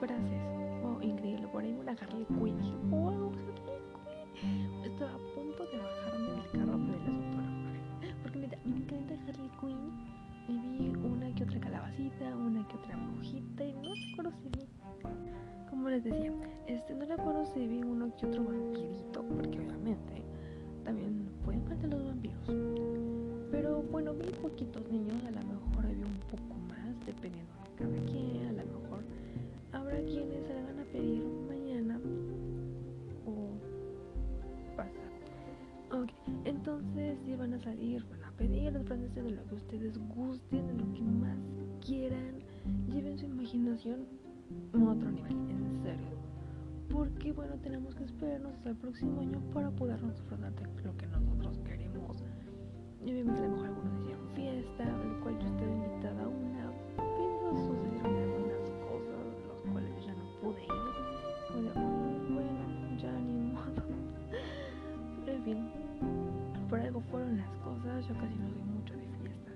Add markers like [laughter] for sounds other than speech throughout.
frases. Oh, increíble, por ahí una carne cuida. Entonces si van a salir, van a pedir, los desprenderse de lo que ustedes gusten, de lo que más quieran. Lleven su imaginación a otro nivel, en serio. Porque bueno, tenemos que esperarnos hasta el próximo año para podernos disfrutar lo que nosotros queremos. Y obviamente a lo mejor algunos hicieron fiesta, lo cual yo estoy. yo casi no soy mucho de fiestas.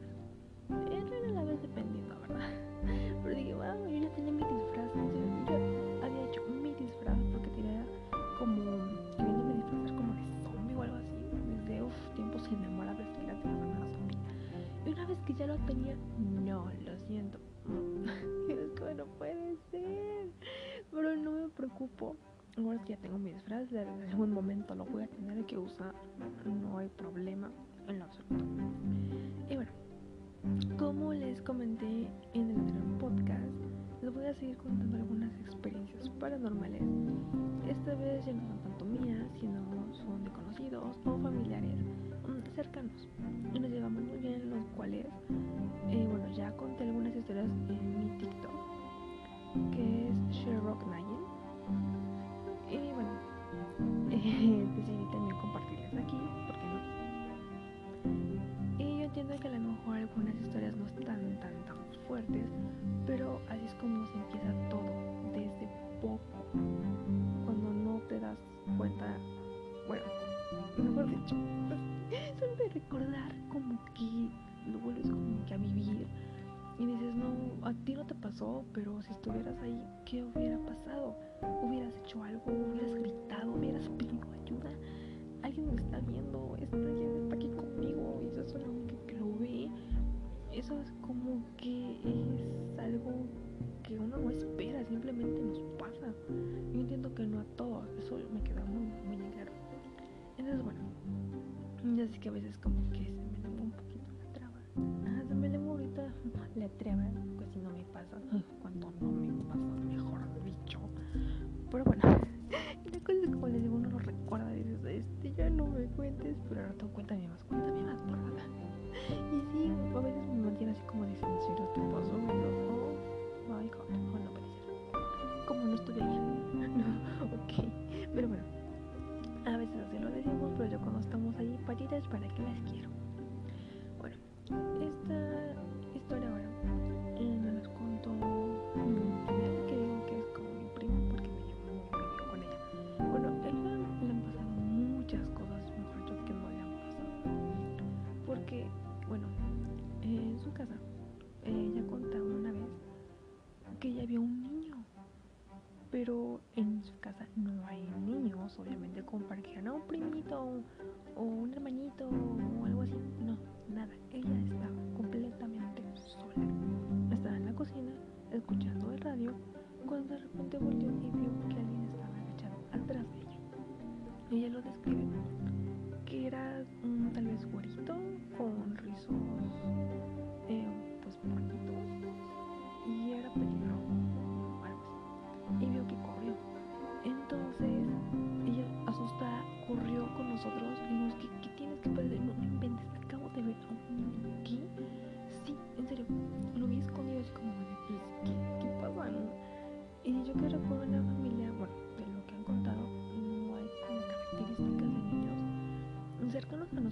En realidad a vez dependiendo, ¿verdad? [laughs] Pero digo, wow, yo ya tenía mi disfraz. Yo, yo había hecho mi disfraz porque tenía como queriéndome disfrazar como de zombie o algo así. Desde uf, tiempos inmemorables que la tenía una zombie. Y una vez que ya lo tenía, no, lo siento. [laughs] y es que no puede ser. Pero no me preocupo. Ahora bueno, que ya tengo mi disfraz, en algún momento lo voy a tener que usar, no hay problema.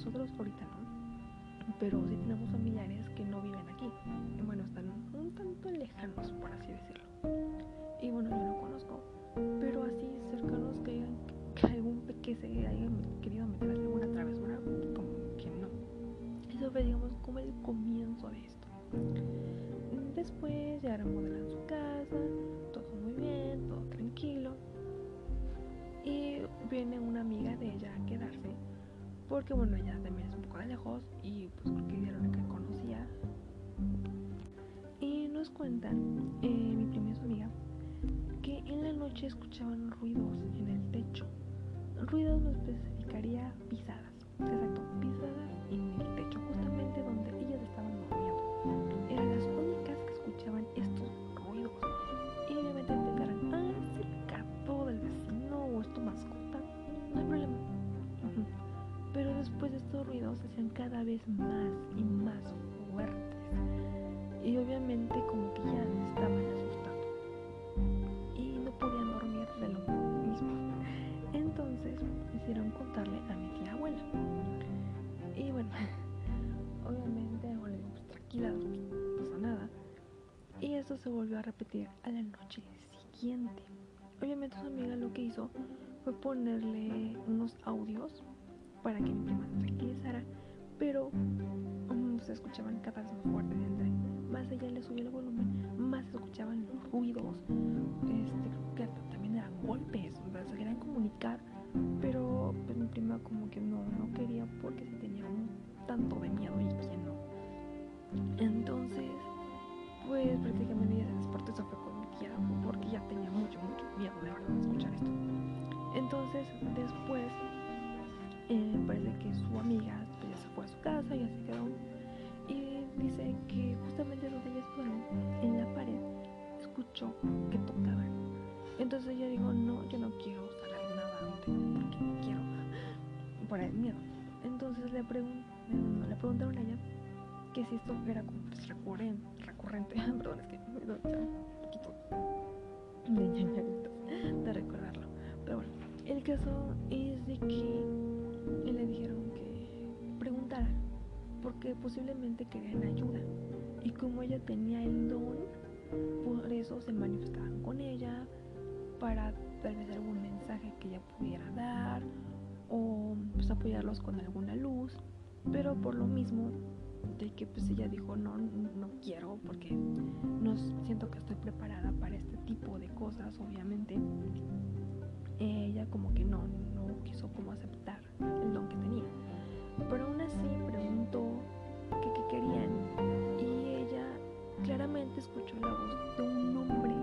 Nosotros ahorita, ¿no? Pero sí tenemos familiares que no viven aquí. Bueno, están un tanto lejanos, por así decirlo. Y bueno, yo no conozco, pero así cercanos que hayan que algún que se haya querido meter alguna travesura, como que no. Eso fue, digamos, como el comienzo de esto. Después porque bueno, ella también es un poco de lejos y pues creo que vieron que conocía. Y nos cuentan, eh, mi prima y su amiga, que en la noche escuchaban ruidos en el techo. Ruidos no especificaría pisadas, exacto, pisadas en el techo, a mi tía abuela. Y bueno, [laughs] obviamente pues, tranquila, no pasa nada. Y eso se volvió a repetir a la noche siguiente. Obviamente su amiga lo que hizo fue ponerle unos audios para que mi prima se tranquilizara, pero se escuchaban cada vez más fuertes. Entre más ella le subía el volumen, más se escuchaban los ruidos. Este, creo que también eran golpes, o sea, se querían comunicar, pero pues, mi prima como que no, no quería porque se tenía un tanto de miedo y quién no. Entonces, pues prácticamente ella se despertó y se fue con mi tía porque ya tenía mucho, mucho miedo de verdad de escuchar esto. Entonces, después, eh, parece que su amiga pues, ya se fue a su casa, ya se quedó. Y dice que justamente donde ella estaba, en la pared, escuchó que le, preguntaron a ella que si esto era pues, recurrente, recurrente, [laughs] perdón, es que me doy un poquito de de recordarlo. Pero bueno, el caso es de que le dijeron que preguntara porque posiblemente querían ayuda y como ella tenía el don, por eso se manifestaban con ella para tal vez algún mensaje que ella pudiera dar o pues apoyarlos con alguna luz, pero por lo mismo de que pues ella dijo no, no quiero porque no siento que estoy preparada para este tipo de cosas, obviamente ella como que no, no quiso como aceptar el don que tenía. Pero aún así preguntó que qué querían y ella claramente escuchó la voz de un hombre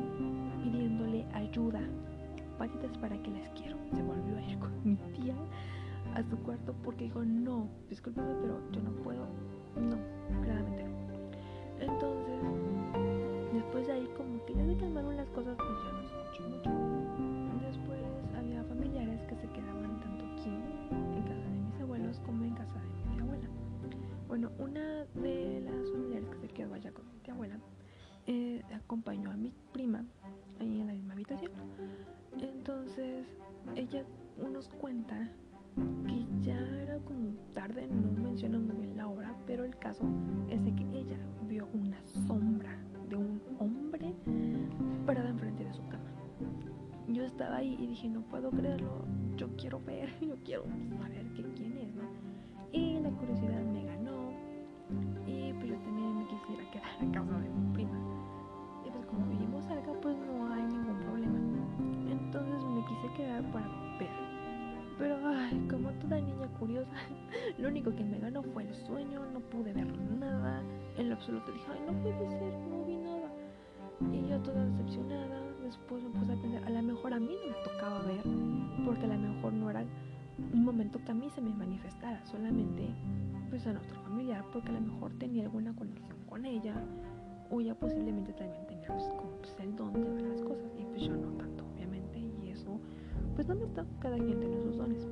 pidiéndole ayuda. Patitas para que les quiero. Porque dijo, no, discúlpame, pero yo no puedo. No, claramente no. Entonces, después de ahí como que ya se calmaron las cosas, pues ya no escuchó mucho. Después había familiares que se quedaban tanto aquí, en casa de mis abuelos, como en casa de mi abuela. Bueno, una de las familiares que se quedó allá con mi abuela eh, acompañó a mi prima ahí en la misma habitación. Caso es de que ella vio una sombra de un hombre parada enfrente de su cama. Yo estaba ahí y dije, no puedo creerlo, yo quiero ver, [laughs] yo quiero saber que, quién es. Y la curiosidad me ganó y pues yo también me quisiera quedar a casa de mi prima. Y pues como vivimos cerca, pues no hay ningún problema. Entonces me quise quedar para niña curiosa, [laughs] lo único que me ganó fue el sueño, no pude ver nada. En lo absoluto dije, ay, no puede ser, no vi nada. Y yo toda decepcionada, después me puse a pensar, a lo mejor a mí no me tocaba ver, porque a lo mejor no era un momento que a mí se me manifestara, solamente pues a nuestro familiar, porque a lo mejor tenía alguna conexión con ella, o ella posiblemente también tenía pues, el don de ver las cosas, y pues yo no tanto, obviamente, y eso, pues no me está, cada quien tiene sus dones.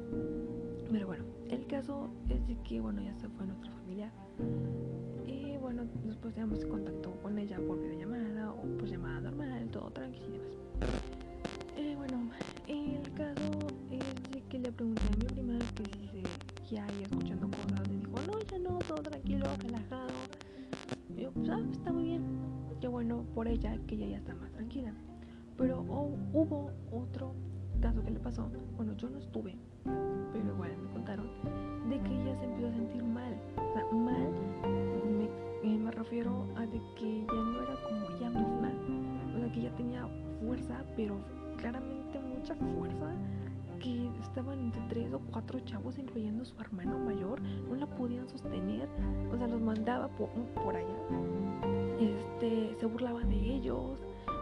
Pero bueno, el caso es de que, bueno, ya se fue nuestra familia. Y bueno, después teníamos contacto con ella por videollamada o pues llamada normal, todo tranquilo y demás. Eh, bueno, el caso es de que le pregunté a mi prima que si se ya ahí escuchando cosas. Le dijo, no, ya no, todo tranquilo, relajado. Y yo, pues, ah, está muy bien. Qué bueno por ella que ella ya está más tranquila. Pero oh, hubo otro caso que le pasó. Bueno, yo no estuve, pero igual me contaron de que ella se empezó a sentir mal. O sea, mal me, me refiero a de que ya no era como ella misma. O sea, que ya tenía fuerza, pero claramente mucha fuerza que estaban entre tres o cuatro chavos, incluyendo su hermano mayor, no la podían sostener, o sea, los mandaba por, por allá, este, se burlaba de ellos,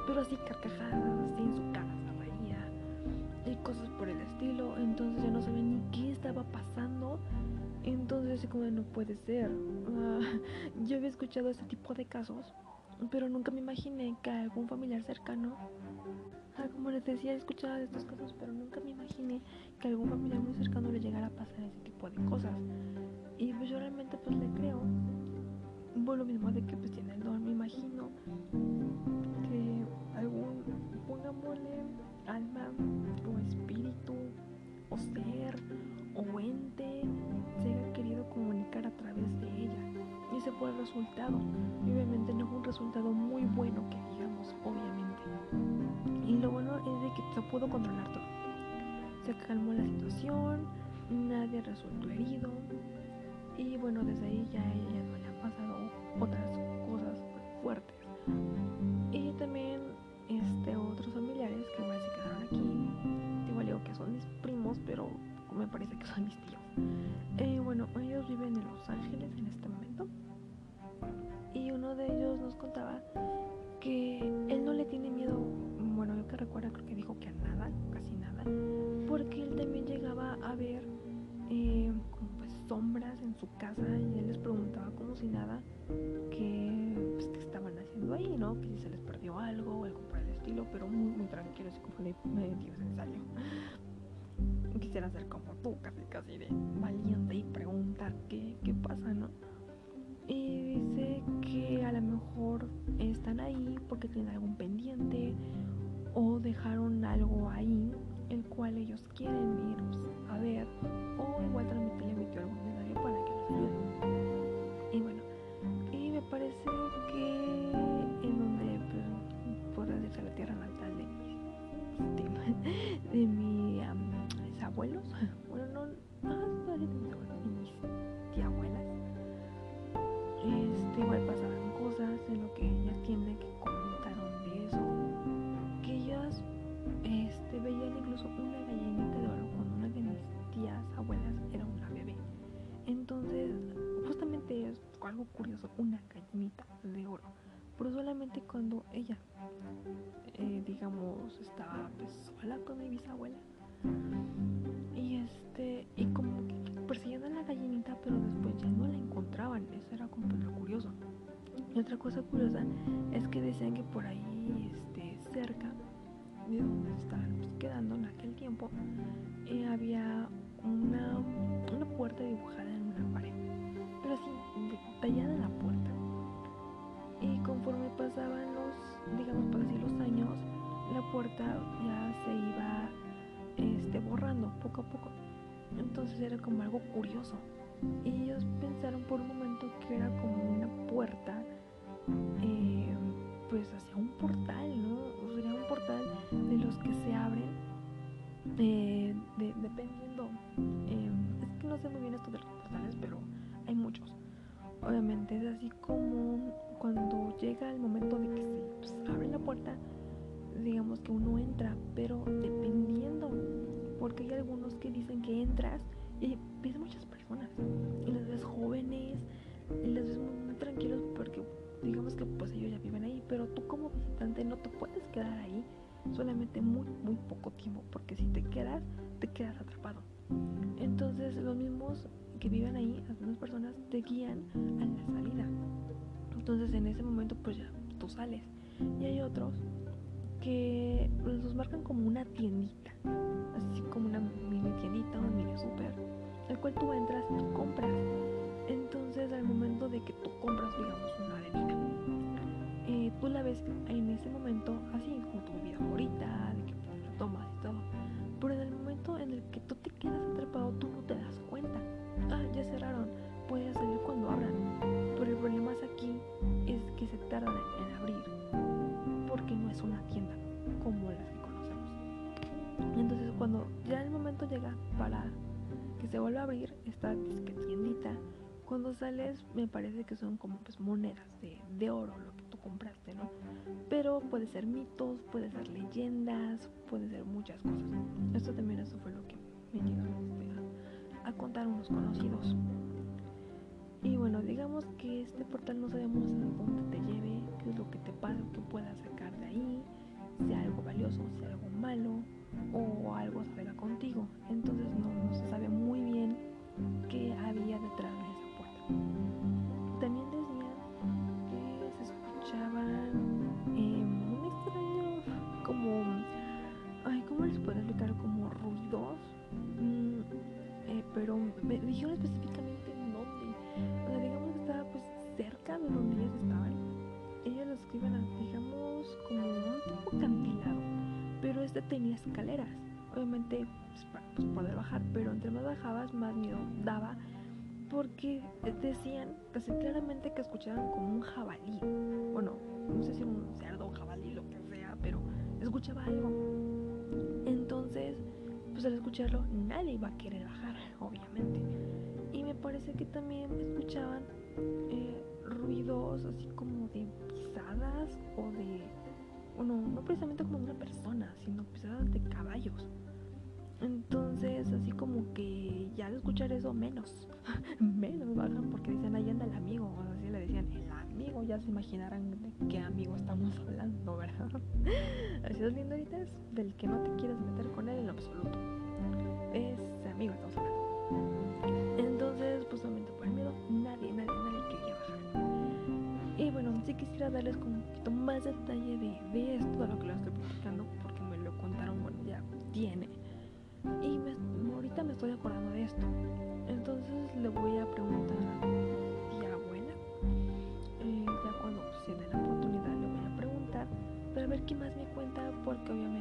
pero así carcajadas, así en su cara y cosas por el estilo, entonces ya no sabía ni qué estaba pasando, entonces así como no puede ser, uh, [laughs] yo había escuchado este tipo de casos, pero nunca me imaginé que algún familiar cercano Ah, como les decía, he escuchado estos casos, pero nunca me imaginé que algún familiar muy cercano le llegara a pasar ese tipo de cosas. Y pues yo realmente pues le creo. Por lo mismo de que pues tiene el don, me imagino que algún, pongámosle, alma o espíritu o ser o ente se haya querido comunicar a través de ella. Y ese fue el resultado. Y obviamente no fue un resultado muy bueno que digamos, obviamente. Y lo bueno es de que se pudo controlar todo. Se calmó la situación, nadie resultó herido. Y bueno, desde ahí ya ella no le han pasado otras cosas fuertes. Y también este, otros familiares que igual se quedaron aquí. Igual digo que son mis primos, pero me parece que son mis tíos. Eh, bueno, ellos viven en Los Ángeles en este momento. Y uno de ellos nos contaba que él no le tiene miedo bueno, yo que recuerdo creo que dijo que a nada, casi nada, porque él también llegaba a ver eh, como pues sombras en su casa y él les preguntaba como si nada que, pues, que estaban haciendo ahí, ¿no? Que si se les perdió algo o algo por el estilo, pero muy, muy tranquilo, así como de medio ensayo. [laughs] Quisiera ser como tú, casi casi de valiente y preguntar qué, qué pasa, ¿no? Y dice que a lo mejor están ahí porque tienen algún pendiente o dejaron algo ahí el cual ellos quieren ir a ver o igual a mi tío algún mensaje para que los ayude y bueno y me parece que de mis de, mis abuelos bueno no no de mis abuelos de mis tía abuelas este igual pasaban cosas en lo que ella tiene que veían incluso una gallinita de oro cuando una de mis tías abuelas era una bebé. Entonces, justamente es algo curioso, una gallinita de oro. Pero solamente cuando ella, eh, digamos, estaba pues, sola con mi bisabuela. Y este, y como que persiguían a la gallinita, pero después ya no la encontraban. Eso era como curioso. Y otra cosa curiosa es que decían que por ahí, este, cerca, de donde estaban pues, quedando en aquel tiempo, eh, había una, una puerta dibujada pasaban los, digamos por decir, los años, la puerta ya se iba este, borrando poco a poco. Entonces era como algo curioso. Y ellos pensaron por un momento que era como una puerta, eh, pues hacia un portal, ¿no? sería un portal de los que se abren eh, dependiendo. Eh, es que no sé muy bien esto de los portales, pero hay muchos. Obviamente es así como cuando llega el momento de que se pues, abre la puerta, digamos que uno entra, pero dependiendo, porque hay algunos que dicen que entras y ves muchas personas y las ves jóvenes y las ves muy tranquilos porque digamos que pues ellos ya viven ahí, pero tú como visitante no te puedes quedar ahí solamente muy, muy poco tiempo, porque si te quedas, te quedas atrapado. Entonces los mismos que viven ahí, las mismas personas, te guían a la salida. Entonces en ese momento pues ya tú sales. Y hay otros que los marcan como una tiendita, así como una mini tiendita, un mini super, el cual tú entras y compras. Me parece que son como pues monedas de, oro lo que tú compraste, ¿no? Pero puede ser mitos, puede ser leyendas, puede ser muchas cosas. Esto también eso fue lo que me llegaron este, a, contar unos conocidos. Y bueno, digamos que este portal no sabemos a dónde te lleve, qué es lo que te pasa, qué puedas sacar de ahí, sea algo valioso, sea algo malo o algo salga contigo. Entonces no, no se sabe muy bien qué había detrás de esa puerta. Tenía escaleras. Obviamente, pues, para pues, poder bajar, pero entre más bajabas, más miedo daba, porque decían casi claramente que escuchaban como un jabalí. Bueno, no sé si un cerdo, jabalí, lo que sea, pero escuchaba algo. Entonces, pues al escucharlo, nadie iba a querer bajar, obviamente parece que también escuchaban eh, ruidos así como de pisadas o de, bueno, no precisamente como una persona, sino pisadas de caballos. Entonces, así como que ya de escuchar eso, menos, [laughs] menos bajan porque dicen ahí anda el amigo, o así le decían el amigo, ya se imaginarán de qué amigo estamos [laughs] hablando, ¿verdad? así es lindo ahorita es del que no te quieres meter con él en absoluto. Ese amigo estamos hablando. Quisiera darles como un poquito más detalle de, de esto, de lo que les estoy platicando, porque me lo contaron, bueno, ya tiene. Y ahorita me estoy acordando de esto. Entonces le voy a preguntar a mi abuela. Eh, ya cuando se dé la oportunidad le voy a preguntar para ver qué más me cuenta, porque obviamente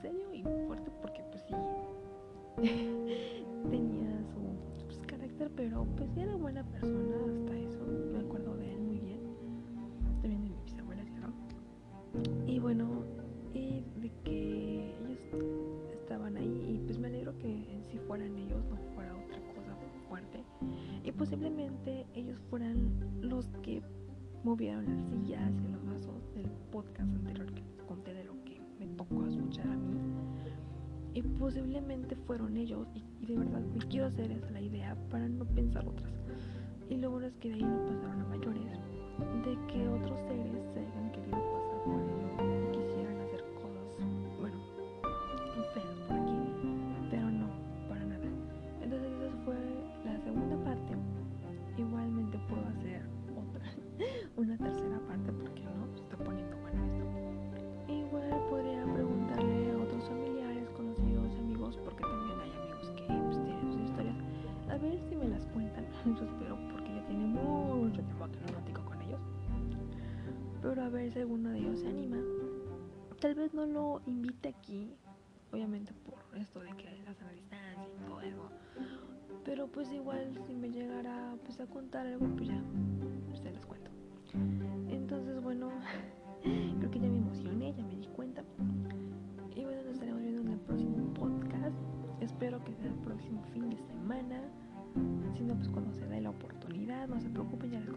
serio y fuerte porque pues sí [laughs] tenía su pues, carácter, pero pues era buena persona hasta eso. Me acuerdo de él muy bien. También de mi bisabuela, claro. Y bueno, y de que ellos estaban ahí y pues me alegro que en sí fueran ellos, no fuera otra cosa fuerte. Y posiblemente ellos fueran los que movieron las sillas y los vasos del podcast anterior y posiblemente fueron ellos y, de verdad me quiero hacer esa la idea para no pensar otras. Y lo bueno es que de ahí no pasaron a mayores, de que otros seres alguno de ellos se anima. Tal vez no lo invite aquí, obviamente por esto de que la sana distancia y todo eso. Pero pues igual si me llegara pues a contar algo, pues ya se les cuento. Entonces bueno, [laughs] creo que ya me emocioné, ya me di cuenta. Y bueno, nos estaremos viendo en el próximo podcast. Espero que sea el próximo fin de semana. Si no, pues cuando se dé la oportunidad, no se preocupen, ya les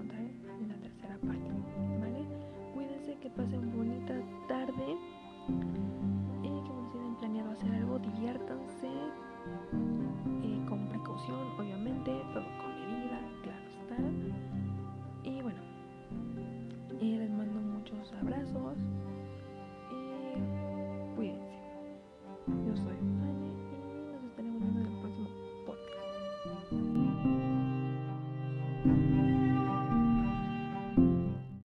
que pasen bonita tarde. Eh, que no planeado hacer algo, diviértanse eh, con precaución, obviamente.